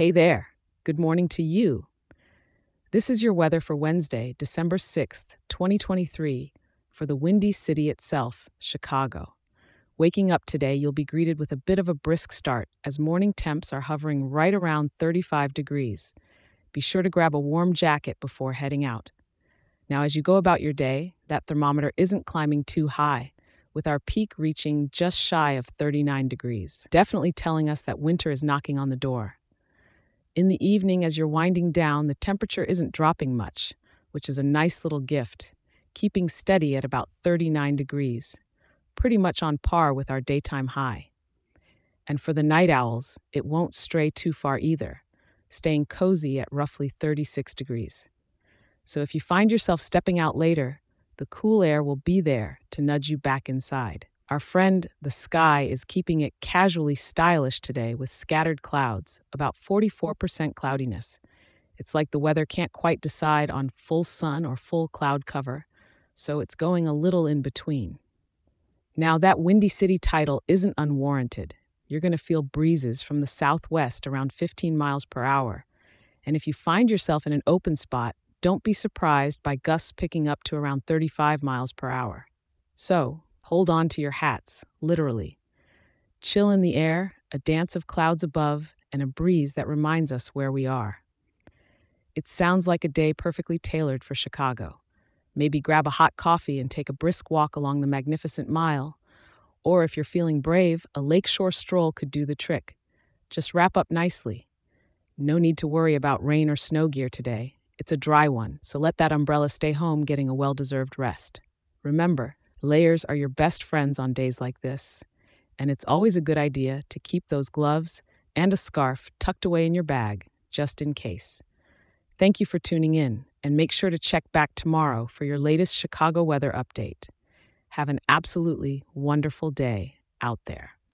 Hey there. Good morning to you. This is your weather for Wednesday, December 6th, 2023, for the windy city itself, Chicago. Waking up today, you'll be greeted with a bit of a brisk start as morning temps are hovering right around 35 degrees. Be sure to grab a warm jacket before heading out. Now, as you go about your day, that thermometer isn't climbing too high, with our peak reaching just shy of 39 degrees, definitely telling us that winter is knocking on the door. In the evening, as you're winding down, the temperature isn't dropping much, which is a nice little gift, keeping steady at about 39 degrees, pretty much on par with our daytime high. And for the night owls, it won't stray too far either, staying cozy at roughly 36 degrees. So if you find yourself stepping out later, the cool air will be there to nudge you back inside. Our friend, the sky, is keeping it casually stylish today with scattered clouds, about mm. 44% cloudiness. It's like the weather can't quite decide on full sun or full cloud cover, so it's going a little in between. Now, that Windy City title isn't unwarranted. You're going to feel breezes from the southwest around 15 miles per hour. And if you find yourself in an open spot, don't be surprised by gusts picking up to around 35 miles per hour. So, Hold on to your hats, literally. Chill in the air, a dance of clouds above, and a breeze that reminds us where we are. It sounds like a day perfectly tailored for Chicago. Maybe grab a hot coffee and take a brisk walk along the magnificent mile. Or if you're feeling brave, a lakeshore stroll could do the trick. Just wrap up nicely. No need to worry about rain or snow gear today. It's a dry one, so let that umbrella stay home getting a well deserved rest. Remember, Layers are your best friends on days like this, and it's always a good idea to keep those gloves and a scarf tucked away in your bag just in case. Thank you for tuning in, and make sure to check back tomorrow for your latest Chicago weather update. Have an absolutely wonderful day out there.